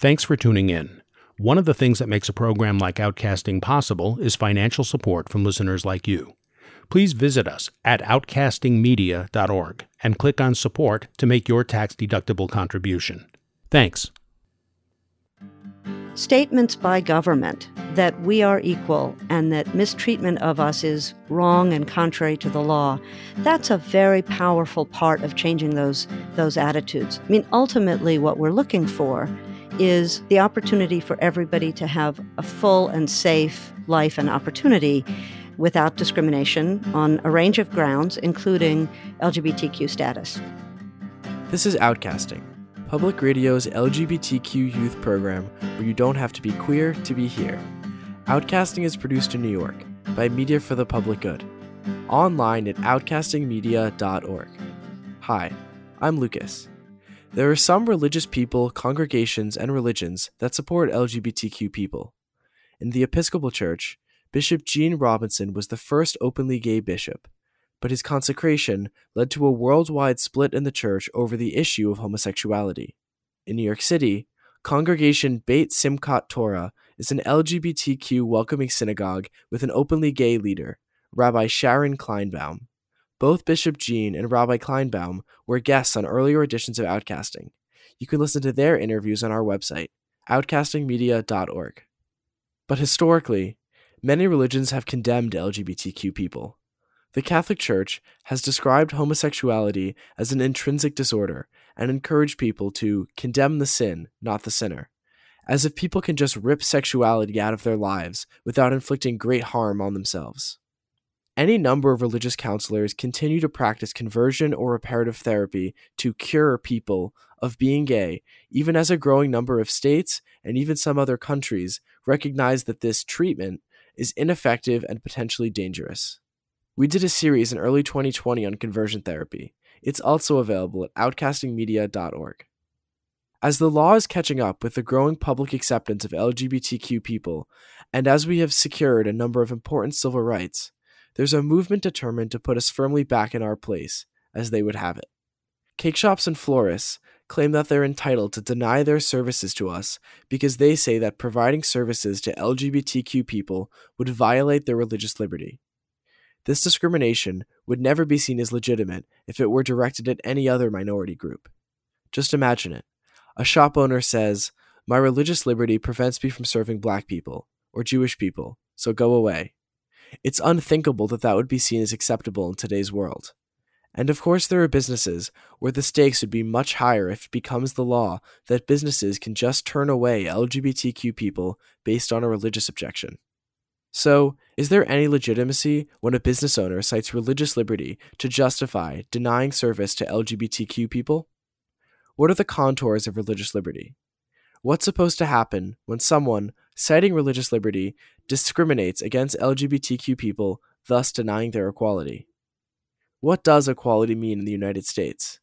Thanks for tuning in. One of the things that makes a program like Outcasting possible is financial support from listeners like you. Please visit us at outcastingmedia.org and click on support to make your tax deductible contribution. Thanks. Statements by government that we are equal and that mistreatment of us is wrong and contrary to the law, that's a very powerful part of changing those, those attitudes. I mean, ultimately, what we're looking for is the opportunity for everybody to have a full and safe life and opportunity without discrimination on a range of grounds, including LGBTQ status. This is Outcasting, Public Radio's LGBTQ youth program where you don't have to be queer to be here. Outcasting is produced in New York by Media for the Public Good, online at outcastingmedia.org. Hi, I'm Lucas. There are some religious people, congregations, and religions that support LGBTQ people. In the Episcopal Church, Bishop Gene Robinson was the first openly gay bishop, but his consecration led to a worldwide split in the church over the issue of homosexuality. In New York City, Congregation Beit Simchat Torah is an LGBTQ welcoming synagogue with an openly gay leader, Rabbi Sharon Kleinbaum. Both Bishop Gene and Rabbi Kleinbaum were guests on earlier editions of Outcasting. You can listen to their interviews on our website, outcastingmedia.org. But historically, many religions have condemned LGBTQ people. The Catholic Church has described homosexuality as an intrinsic disorder and encouraged people to condemn the sin, not the sinner, as if people can just rip sexuality out of their lives without inflicting great harm on themselves. Any number of religious counselors continue to practice conversion or reparative therapy to cure people of being gay, even as a growing number of states and even some other countries recognize that this treatment is ineffective and potentially dangerous. We did a series in early 2020 on conversion therapy. It's also available at outcastingmedia.org. As the law is catching up with the growing public acceptance of LGBTQ people, and as we have secured a number of important civil rights, there's a movement determined to put us firmly back in our place, as they would have it. Cake shops and florists claim that they're entitled to deny their services to us because they say that providing services to LGBTQ people would violate their religious liberty. This discrimination would never be seen as legitimate if it were directed at any other minority group. Just imagine it. A shop owner says, My religious liberty prevents me from serving black people or Jewish people, so go away. It's unthinkable that that would be seen as acceptable in today's world. And of course, there are businesses where the stakes would be much higher if it becomes the law that businesses can just turn away LGBTQ people based on a religious objection. So, is there any legitimacy when a business owner cites religious liberty to justify denying service to LGBTQ people? What are the contours of religious liberty? What's supposed to happen when someone, citing religious liberty, discriminates against LGBTQ people, thus denying their equality. What does equality mean in the United States?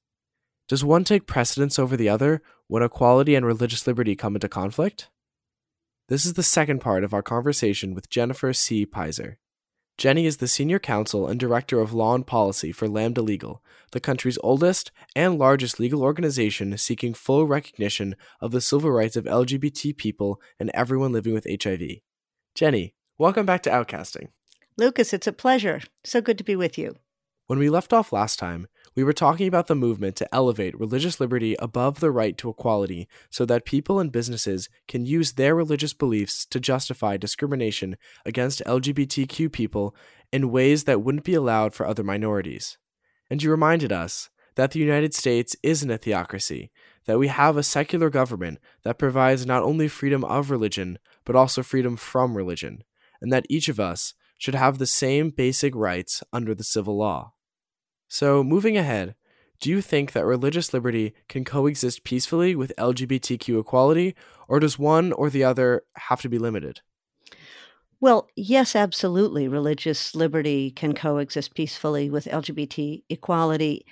Does one take precedence over the other when equality and religious liberty come into conflict? This is the second part of our conversation with Jennifer C. Pizer. Jenny is the Senior Counsel and Director of Law and Policy for Lambda Legal, the country's oldest and largest legal organization seeking full recognition of the civil rights of LGBT people and everyone living with HIV. Jenny, welcome back to Outcasting. Lucas, it's a pleasure. So good to be with you. When we left off last time, we were talking about the movement to elevate religious liberty above the right to equality so that people and businesses can use their religious beliefs to justify discrimination against LGBTQ people in ways that wouldn't be allowed for other minorities. And you reminded us that the United States isn't a theocracy, that we have a secular government that provides not only freedom of religion, but also freedom from religion, and that each of us should have the same basic rights under the civil law. So, moving ahead, do you think that religious liberty can coexist peacefully with LGBTQ equality, or does one or the other have to be limited? Well, yes, absolutely. Religious liberty can coexist peacefully with LGBT equality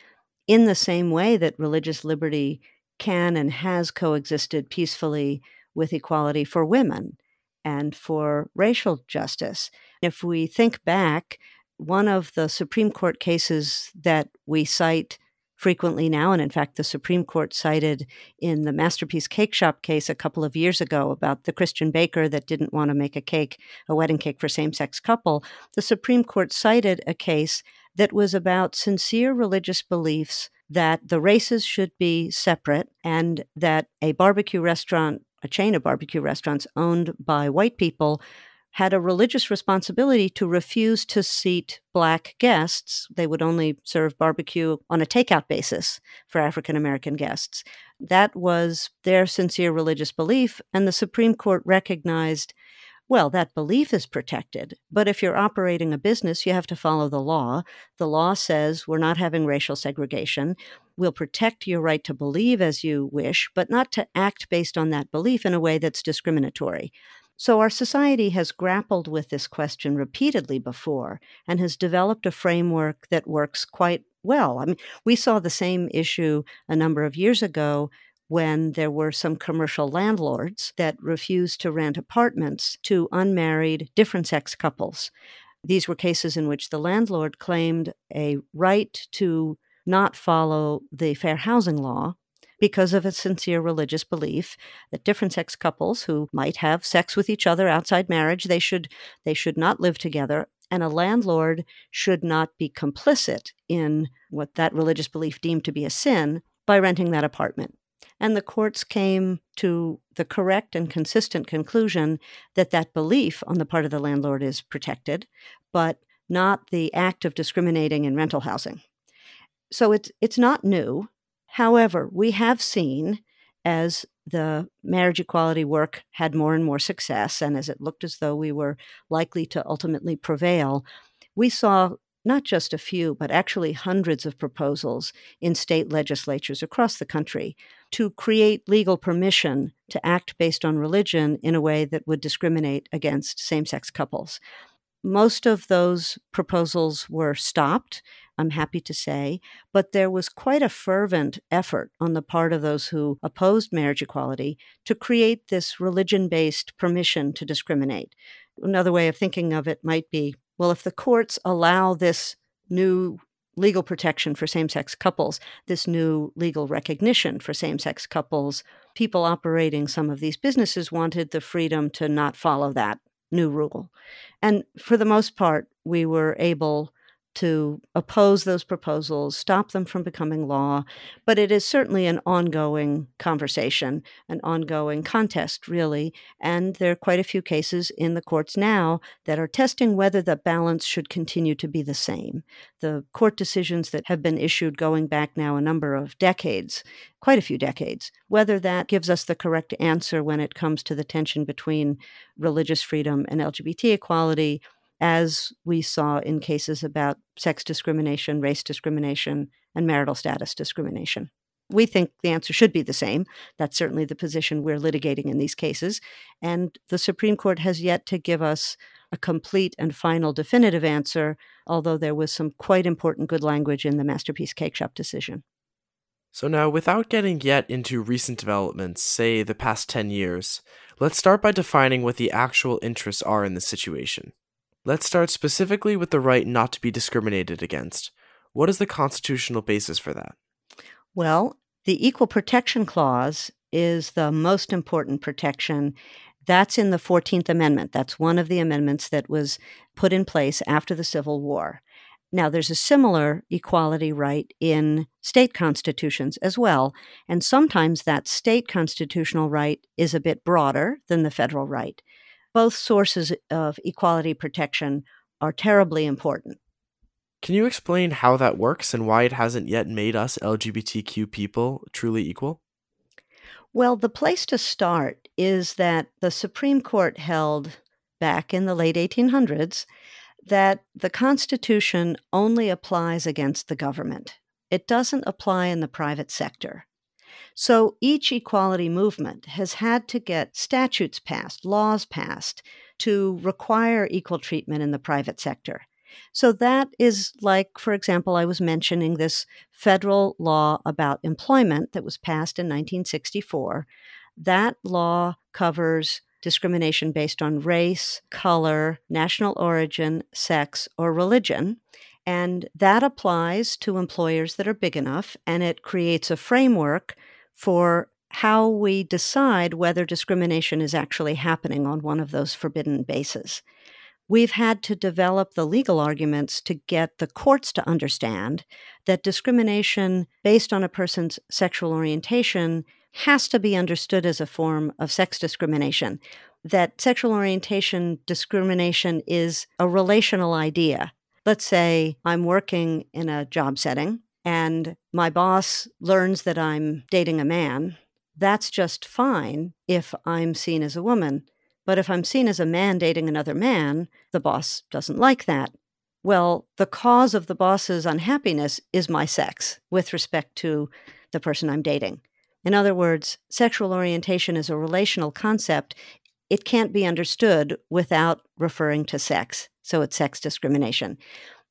in the same way that religious liberty can and has coexisted peacefully with equality for women and for racial justice. If we think back, one of the Supreme Court cases that we cite frequently now. And in fact, the Supreme Court cited in the Masterpiece Cake Shop case a couple of years ago about the Christian baker that didn't want to make a cake, a wedding cake for same sex couple. The Supreme Court cited a case that was about sincere religious beliefs that the races should be separate and that a barbecue restaurant, a chain of barbecue restaurants owned by white people, had a religious responsibility to refuse to seat black guests. They would only serve barbecue on a takeout basis for African American guests. That was their sincere religious belief, and the Supreme Court recognized well, that belief is protected. But if you're operating a business, you have to follow the law. The law says we're not having racial segregation. We'll protect your right to believe as you wish, but not to act based on that belief in a way that's discriminatory. So, our society has grappled with this question repeatedly before and has developed a framework that works quite well. I mean, we saw the same issue a number of years ago when there were some commercial landlords that refused to rent apartments to unmarried different sex couples. These were cases in which the landlord claimed a right to not follow the fair housing law because of a sincere religious belief that different sex couples who might have sex with each other outside marriage they should they should not live together and a landlord should not be complicit in what that religious belief deemed to be a sin by renting that apartment and the courts came to the correct and consistent conclusion that that belief on the part of the landlord is protected, but not the act of discriminating in rental housing. So it's it's not new. However, we have seen as the marriage equality work had more and more success, and as it looked as though we were likely to ultimately prevail, we saw not just a few, but actually hundreds of proposals in state legislatures across the country to create legal permission to act based on religion in a way that would discriminate against same sex couples. Most of those proposals were stopped, I'm happy to say, but there was quite a fervent effort on the part of those who opposed marriage equality to create this religion based permission to discriminate. Another way of thinking of it might be well, if the courts allow this new legal protection for same sex couples, this new legal recognition for same sex couples, people operating some of these businesses wanted the freedom to not follow that new rule. And for the most part, we were able to oppose those proposals, stop them from becoming law. But it is certainly an ongoing conversation, an ongoing contest, really. And there are quite a few cases in the courts now that are testing whether the balance should continue to be the same. The court decisions that have been issued going back now a number of decades, quite a few decades, whether that gives us the correct answer when it comes to the tension between religious freedom and LGBT equality as we saw in cases about sex discrimination, race discrimination, and marital status discrimination. We think the answer should be the same. That's certainly the position we're litigating in these cases. And the Supreme Court has yet to give us a complete and final definitive answer, although there was some quite important good language in the Masterpiece Cake Shop decision. So, now, without getting yet into recent developments, say the past 10 years, let's start by defining what the actual interests are in this situation. Let's start specifically with the right not to be discriminated against. What is the constitutional basis for that? Well, the Equal Protection Clause is the most important protection. That's in the 14th Amendment. That's one of the amendments that was put in place after the Civil War. Now, there's a similar equality right in state constitutions as well, and sometimes that state constitutional right is a bit broader than the federal right both sources of equality protection are terribly important. Can you explain how that works and why it hasn't yet made us LGBTQ people truly equal? Well, the place to start is that the Supreme Court held back in the late 1800s that the Constitution only applies against the government. It doesn't apply in the private sector. So each equality movement has had to get statutes passed, laws passed to require equal treatment in the private sector. So that is like, for example, I was mentioning this federal law about employment that was passed in 1964. That law covers discrimination based on race, color, national origin, sex, or religion. And that applies to employers that are big enough, and it creates a framework for how we decide whether discrimination is actually happening on one of those forbidden bases. We've had to develop the legal arguments to get the courts to understand that discrimination based on a person's sexual orientation has to be understood as a form of sex discrimination. That sexual orientation discrimination is a relational idea. Let's say I'm working in a job setting and my boss learns that I'm dating a man that's just fine if I'm seen as a woman. But if I'm seen as a man dating another man, the boss doesn't like that. Well, the cause of the boss's unhappiness is my sex with respect to the person I'm dating. In other words, sexual orientation is a relational concept. It can't be understood without referring to sex. So it's sex discrimination.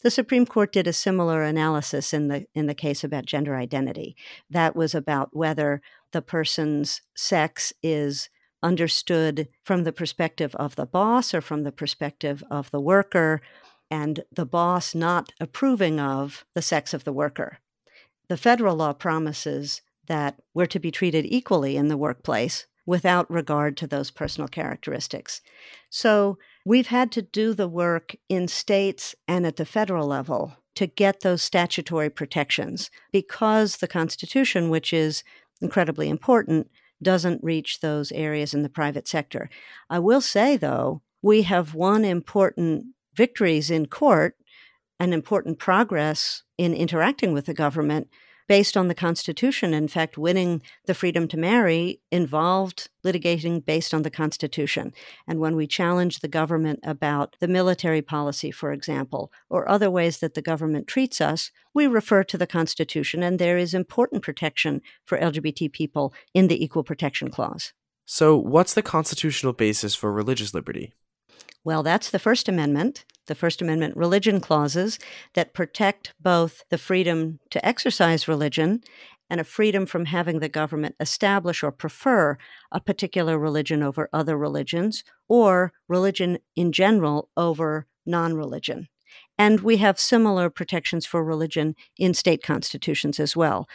The Supreme Court did a similar analysis in the in the case about gender identity. That was about whether the person's sex is understood from the perspective of the boss or from the perspective of the worker, and the boss not approving of the sex of the worker. The federal law promises that we're to be treated equally in the workplace without regard to those personal characteristics. So we've had to do the work in states and at the federal level to get those statutory protections because the Constitution, which is incredibly important, doesn't reach those areas in the private sector. I will say, though, we have won important victories in court and important progress in interacting with the government based on the Constitution. In fact, winning the freedom to marry involved litigating based on the Constitution. And when we challenge the government about the military policy, for example, or other ways that the government treats us, we refer to the Constitution, and there is important protection for LGBT people in the Equal Protection Clause. So, what's the constitutional basis for religious liberty? Well, that's the First Amendment, the First Amendment religion clauses that protect both the freedom to exercise religion and a freedom from having the government establish or prefer a particular religion over other religions or religion in general over non religion. And we have similar protections for religion in state constitutions as well.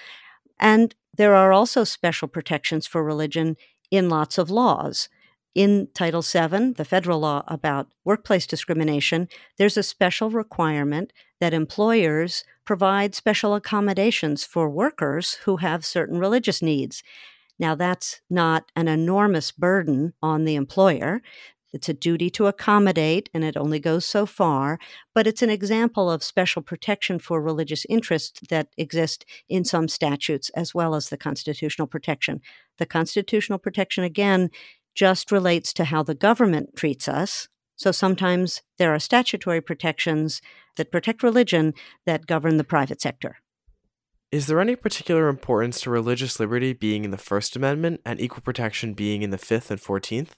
And there are also special protections for religion in lots of laws. In Title VII, the federal law about workplace discrimination, there's a special requirement that employers provide special accommodations for workers who have certain religious needs. Now, that's not an enormous burden on the employer. It's a duty to accommodate, and it only goes so far, but it's an example of special protection for religious interests that exist in some statutes as well as the constitutional protection. The constitutional protection, again, just relates to how the government treats us. So sometimes there are statutory protections that protect religion that govern the private sector. Is there any particular importance to religious liberty being in the First Amendment and equal protection being in the Fifth and Fourteenth?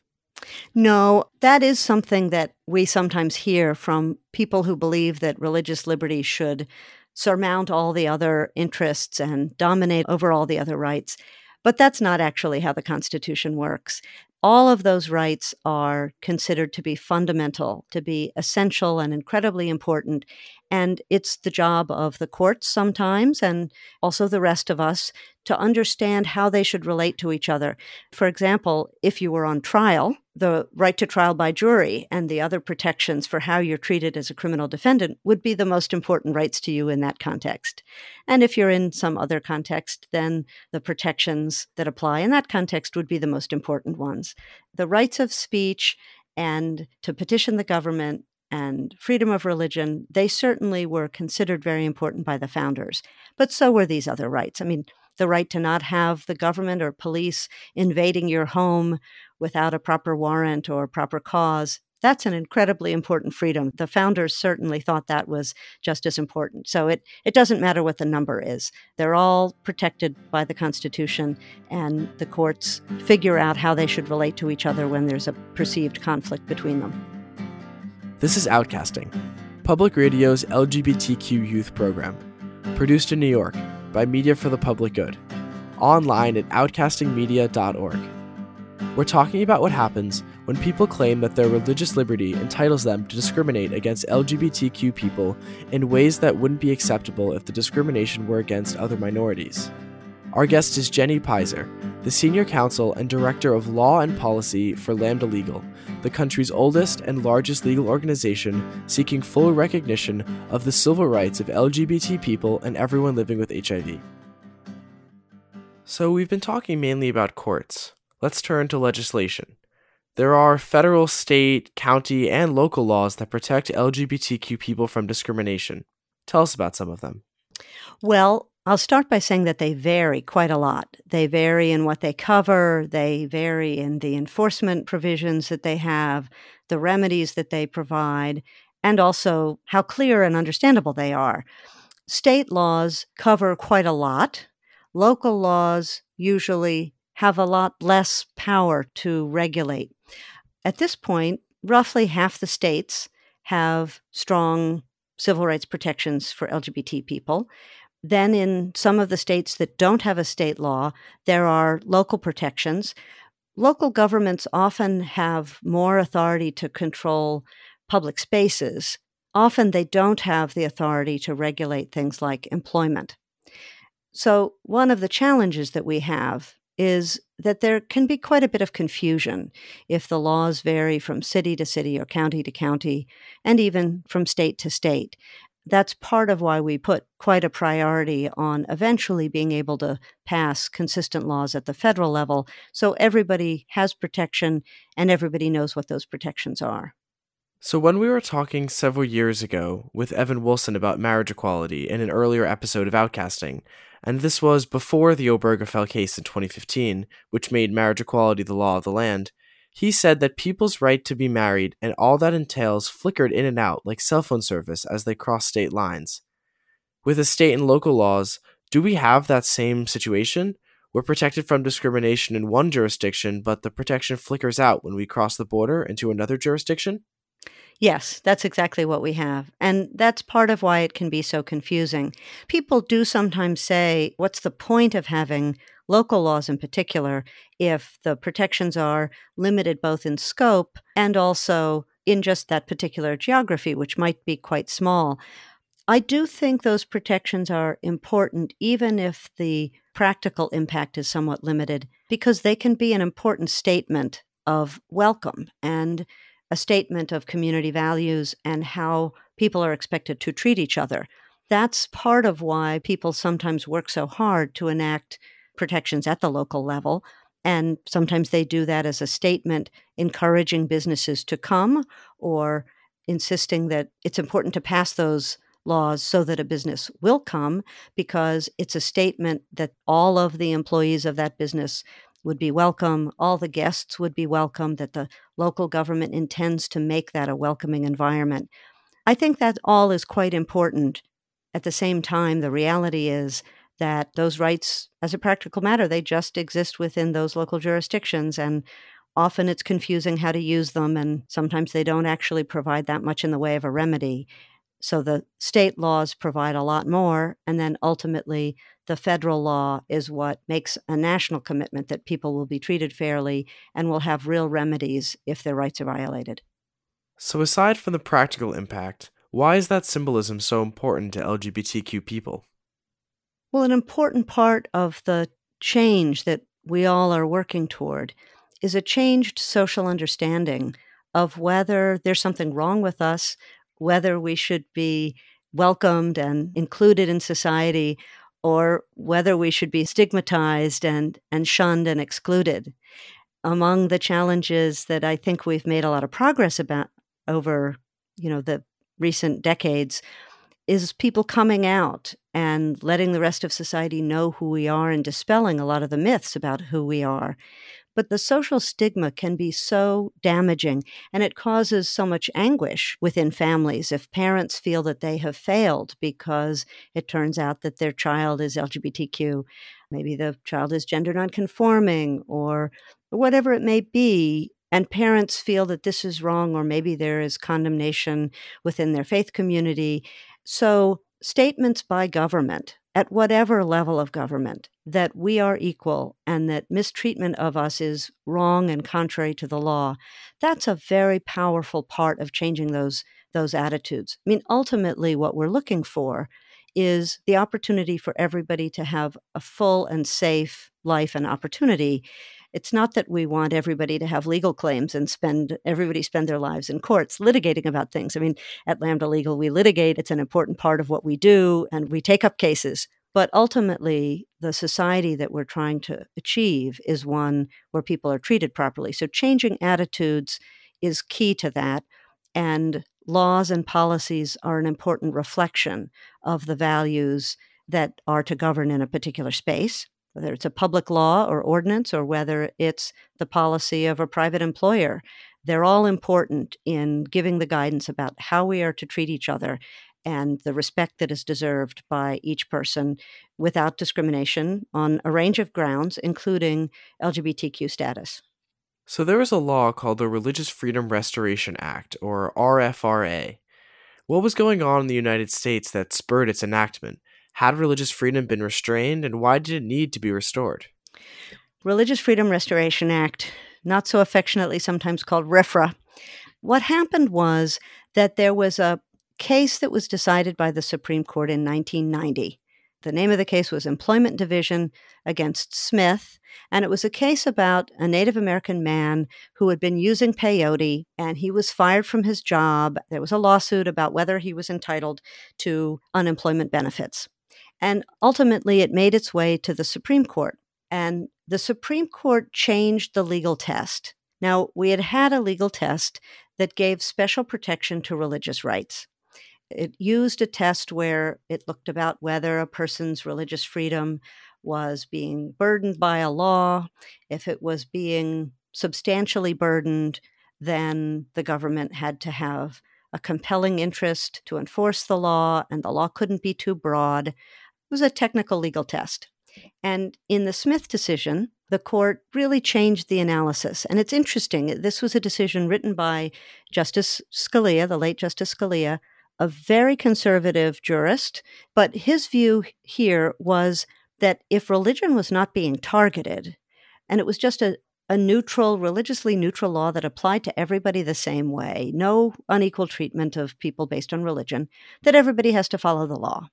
No, that is something that we sometimes hear from people who believe that religious liberty should surmount all the other interests and dominate over all the other rights. But that's not actually how the Constitution works all of those rights are considered to be fundamental, to be essential and incredibly important. And it's the job of the courts sometimes, and also the rest of us, to understand how they should relate to each other. For example, if you were on trial, the right to trial by jury and the other protections for how you're treated as a criminal defendant would be the most important rights to you in that context. And if you're in some other context, then the protections that apply in that context would be the most important ones. The rights of speech and to petition the government and freedom of religion, they certainly were considered very important by the founders. But so were these other rights. I mean, the right to not have the government or police invading your home without a proper warrant or proper cause. That's an incredibly important freedom. The founders certainly thought that was just as important. So it, it doesn't matter what the number is. They're all protected by the Constitution, and the courts figure out how they should relate to each other when there's a perceived conflict between them. This is Outcasting, Public Radio's LGBTQ youth program, produced in New York by Media for the Public Good, online at outcastingmedia.org. We're talking about what happens when people claim that their religious liberty entitles them to discriminate against LGBTQ people in ways that wouldn't be acceptable if the discrimination were against other minorities. Our guest is Jenny Pizer, the Senior Counsel and Director of Law and Policy for Lambda Legal, the country's oldest and largest legal organization seeking full recognition of the civil rights of LGBT people and everyone living with HIV. So, we've been talking mainly about courts. Let's turn to legislation. There are federal, state, county, and local laws that protect LGBTQ people from discrimination. Tell us about some of them. Well, I'll start by saying that they vary quite a lot. They vary in what they cover, they vary in the enforcement provisions that they have, the remedies that they provide, and also how clear and understandable they are. State laws cover quite a lot. Local laws usually have a lot less power to regulate. At this point, roughly half the states have strong civil rights protections for LGBT people. Then, in some of the states that don't have a state law, there are local protections. Local governments often have more authority to control public spaces. Often, they don't have the authority to regulate things like employment. So, one of the challenges that we have is that there can be quite a bit of confusion if the laws vary from city to city or county to county, and even from state to state that's part of why we put quite a priority on eventually being able to pass consistent laws at the federal level so everybody has protection and everybody knows what those protections are. So, when we were talking several years ago with Evan Wolfson about marriage equality in an earlier episode of Outcasting, and this was before the Obergefell case in 2015, which made marriage equality the law of the land, he said that people's right to be married and all that entails flickered in and out like cell phone service as they cross state lines. With the state and local laws, do we have that same situation? We're protected from discrimination in one jurisdiction, but the protection flickers out when we cross the border into another jurisdiction? Yes, that's exactly what we have. And that's part of why it can be so confusing. People do sometimes say, what's the point of having local laws in particular, if the protections are limited both in scope and also in just that particular geography, which might be quite small. I do think those protections are important, even if the practical impact is somewhat limited, because they can be an important statement of welcome and a statement of community values and how people are expected to treat each other. That's part of why people sometimes work so hard to enact protections at the local level. And sometimes they do that as a statement encouraging businesses to come or insisting that it's important to pass those laws so that a business will come because it's a statement that all of the employees of that business would be welcome, all the guests would be welcome, that the local government intends to make that a welcoming environment. I think that all is quite important. At the same time, the reality is that those rights, as a practical matter, they just exist within those local jurisdictions. And often it's confusing how to use them, and sometimes they don't actually provide that much in the way of a remedy. So the state laws provide a lot more, and then ultimately the federal law is what makes a national commitment that people will be treated fairly and will have real remedies if their rights are violated. So, aside from the practical impact, why is that symbolism so important to LGBTQ people? Well, an important part of the change that we all are working toward is a changed social understanding of whether there's something wrong with us, whether we should be welcomed and included in society, or whether we should be stigmatized and, and shunned and excluded. Among the challenges that I think we've made a lot of progress about over, you know, the recent decades is people coming out and letting the rest of society know who we are and dispelling a lot of the myths about who we are. But the social stigma can be so damaging and it causes so much anguish within families if parents feel that they have failed because it turns out that their child is LGBTQ. Maybe the child is gender nonconforming or whatever it may be and parents feel that this is wrong, or maybe there is condemnation within their faith community. So, statements by government at whatever level of government, that we are equal and that mistreatment of us is wrong and contrary to the law, that's a very powerful part of changing those, those attitudes. I mean, ultimately, what we're looking for is the opportunity for everybody to have a full and safe life and opportunity. It's not that we want everybody to have legal claims and spend everybody spend their lives in courts litigating about things. I mean, at Lambda Legal, we litigate. It's an important part of what we do, and we take up cases. But ultimately, the society that we're trying to achieve is one where people are treated properly. So, changing attitudes is key to that. And laws and policies are an important reflection of the values that are to govern in a particular space, whether it's a public law or ordinance or whether it's the policy of a private employer. They're all important in giving the guidance about how we are to treat each other and the respect that is deserved by each person without discrimination on a range of grounds, including LGBTQ status. So there was a law called the Religious Freedom Restoration Act, or RFRA. What was going on in the United States that spurred its enactment? Had religious freedom been restrained, and why did it need to be restored? Religious Freedom Restoration Act, not so affectionately sometimes called RFRA. What happened was that there was a case that was decided by the Supreme Court in 1990 the name of the case was Employment Division against Smith, and it was a case about a Native American man who had been using peyote and he was fired from his job. There was a lawsuit about whether he was entitled to unemployment benefits. And ultimately, it made its way to the Supreme Court. And the Supreme Court changed the legal test. Now, we had had a legal test that gave special protection to religious rights. It used a test where it looked about whether a person's religious freedom was being burdened by a law. If it was being substantially burdened, then the government had to have a compelling interest to enforce the law, and the law couldn't be too broad. It was a technical legal test. And in the Smith decision, the court really changed the analysis. And it's interesting. This was a decision written by Justice Scalia, the late Justice Scalia, a very conservative jurist, but his view here was that if religion was not being targeted, and it was just a, a neutral, religiously neutral law that applied to everybody the same way, no unequal treatment of people based on religion, that everybody has to follow the law.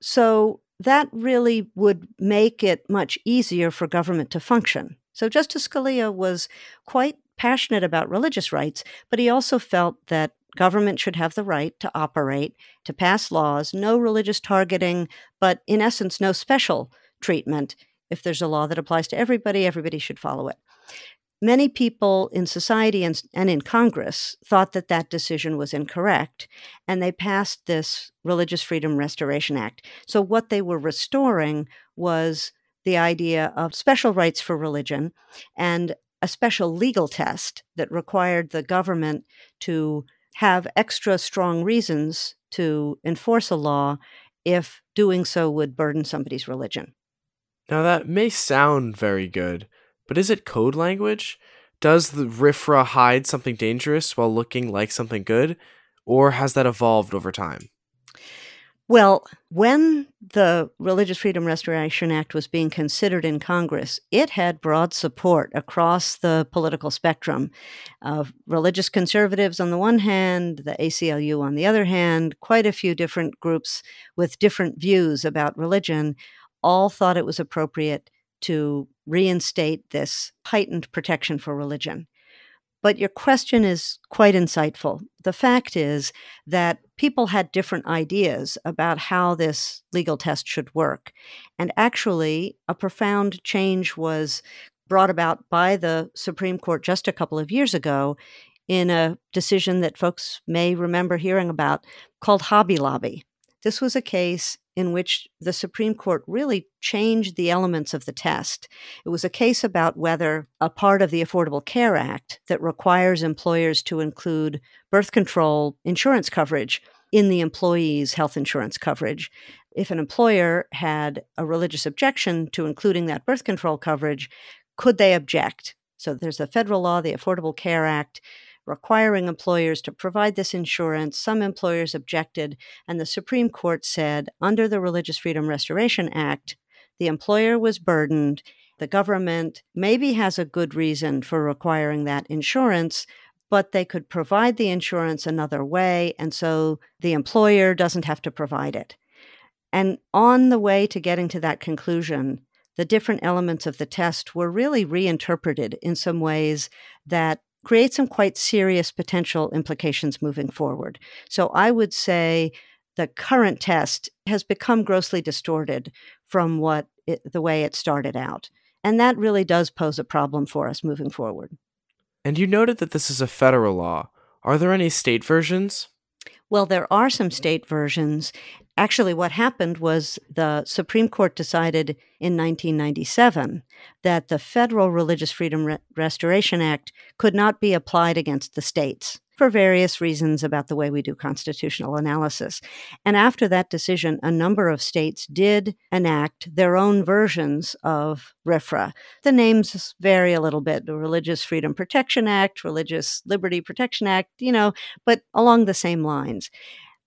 So that really would make it much easier for government to function. So Justice Scalia was quite passionate about religious rights, but he also felt that Government should have the right to operate, to pass laws, no religious targeting, but in essence, no special treatment. If there's a law that applies to everybody, everybody should follow it. Many people in society and, and in Congress thought that that decision was incorrect, and they passed this Religious Freedom Restoration Act. So, what they were restoring was the idea of special rights for religion and a special legal test that required the government to have extra strong reasons to enforce a law if doing so would burden somebody's religion. Now, that may sound very good, but is it code language? Does the RFRA hide something dangerous while looking like something good, or has that evolved over time? Well, when the Religious Freedom Restoration Act was being considered in Congress, it had broad support across the political spectrum of religious conservatives on the one hand, the ACLU on the other hand, quite a few different groups with different views about religion all thought it was appropriate to reinstate this heightened protection for religion. But your question is quite insightful. The fact is that people had different ideas about how this legal test should work. And actually, a profound change was brought about by the Supreme Court just a couple of years ago in a decision that folks may remember hearing about called Hobby Lobby. This was a case in which the Supreme Court really changed the elements of the test. It was a case about whether a part of the Affordable Care Act that requires employers to include birth control insurance coverage in the employee's health insurance coverage. If an employer had a religious objection to including that birth control coverage, could they object? So there's a federal law, the Affordable Care Act, requiring employers to provide this insurance. Some employers objected, and the Supreme Court said under the Religious Freedom Restoration Act, the employer was burdened. The government maybe has a good reason for requiring that insurance, but they could provide the insurance another way, and so the employer doesn't have to provide it. And on the way to getting to that conclusion, the different elements of the test were really reinterpreted in some ways that create some quite serious potential implications moving forward. So I would say the current test has become grossly distorted from what it, the way it started out. And that really does pose a problem for us moving forward. And you noted that this is a federal law. Are there any state versions? Well, there are some state versions. Actually, what happened was the Supreme Court decided in 1997 that the Federal Religious Freedom Re- Restoration Act could not be applied against the states for various reasons about the way we do constitutional analysis. And after that decision, a number of states did enact their own versions of RFRA. The names vary a little bit the Religious Freedom Protection Act, Religious Liberty Protection Act, you know, but along the same lines.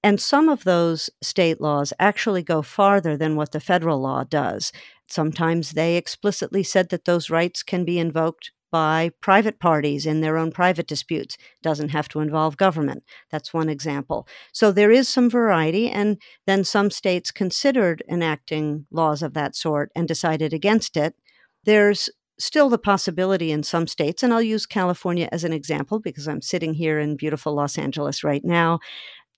And some of those state laws actually go farther than what the federal law does. Sometimes they explicitly said that those rights can be invoked by private parties in their own private disputes. Doesn't have to involve government. That's one example. So there is some variety, and then some states considered enacting laws of that sort and decided against it. There's still the possibility in some states, and I'll use California as an example because I'm sitting here in beautiful Los Angeles right now.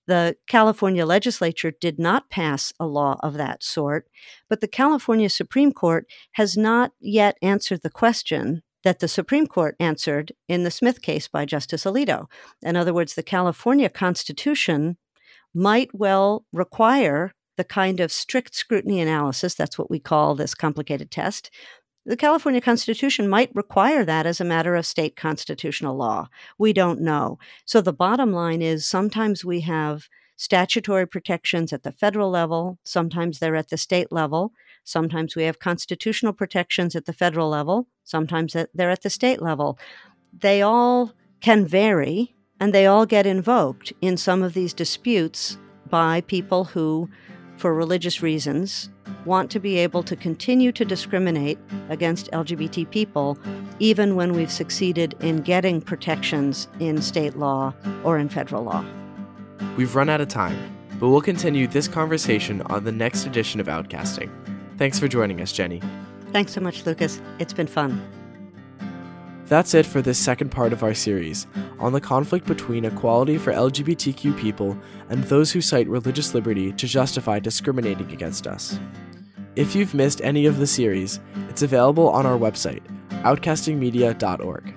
The California legislature did not pass a law of that sort, but the California Supreme Court has not yet answered the question that the Supreme Court answered in the Smith case by Justice Alito. In other words, the California Constitution might well require the kind of strict scrutiny analysis, that's what we call this complicated test. The California Constitution might require that as a matter of state constitutional law. We don't know. So the bottom line is sometimes we have statutory protections at the federal level, sometimes they're at the state level. Sometimes we have constitutional protections at the federal level, sometimes they're at the state level. They all can vary and they all get invoked in some of these disputes by people who, for religious reasons, want to be able to continue to discriminate against LGBT people even when we've succeeded in getting protections in state law or in federal law. We've run out of time, but we'll continue this conversation on the next edition of Outcasting. Thanks for joining us, Jenny. Thanks so much, Lucas. It's been fun. That's it for this second part of our series on the conflict between equality for LGBTQ people and those who cite religious liberty to justify discriminating against us. If you've missed any of the series, it's available on our website, outcastingmedia.org.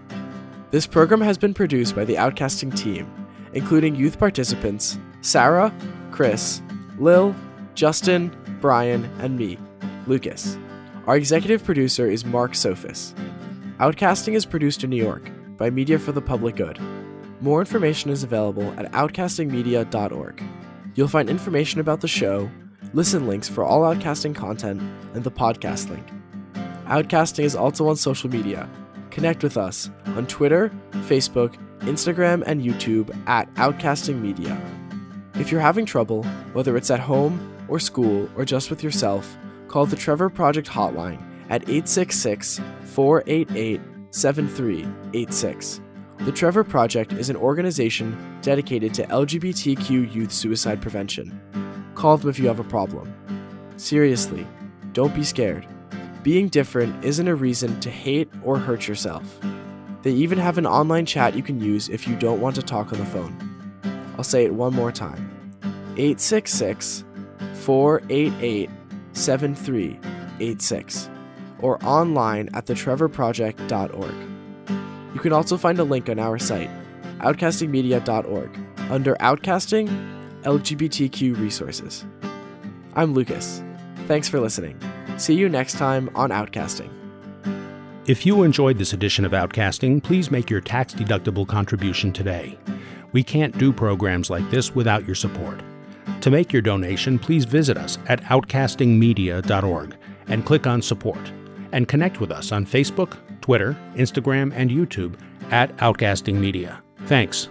This program has been produced by the Outcasting team, including youth participants Sarah, Chris, Lil, Justin, Brian, and me, Lucas. Our executive producer is Mark Sophis. Outcasting is produced in New York by Media for the Public Good. More information is available at outcastingmedia.org. You'll find information about the show, listen links for all Outcasting content, and the podcast link. Outcasting is also on social media. Connect with us on Twitter, Facebook, Instagram, and YouTube at Outcasting Media. If you're having trouble, whether it's at home or school or just with yourself, call the Trevor Project hotline at 866 488 7386. The Trevor Project is an organization dedicated to LGBTQ youth suicide prevention. Call them if you have a problem. Seriously, don't be scared. Being different isn't a reason to hate or hurt yourself. They even have an online chat you can use if you don't want to talk on the phone. I'll say it one more time 866 488 7386 or online at thetrevorproject.org. You can also find a link on our site, outcastingmedia.org, under Outcasting LGBTQ Resources. I'm Lucas. Thanks for listening. See you next time on Outcasting. If you enjoyed this edition of Outcasting, please make your tax deductible contribution today. We can't do programs like this without your support. To make your donation, please visit us at outcastingmedia.org and click on support. And connect with us on Facebook, Twitter, Instagram, and YouTube at Outcasting Media. Thanks.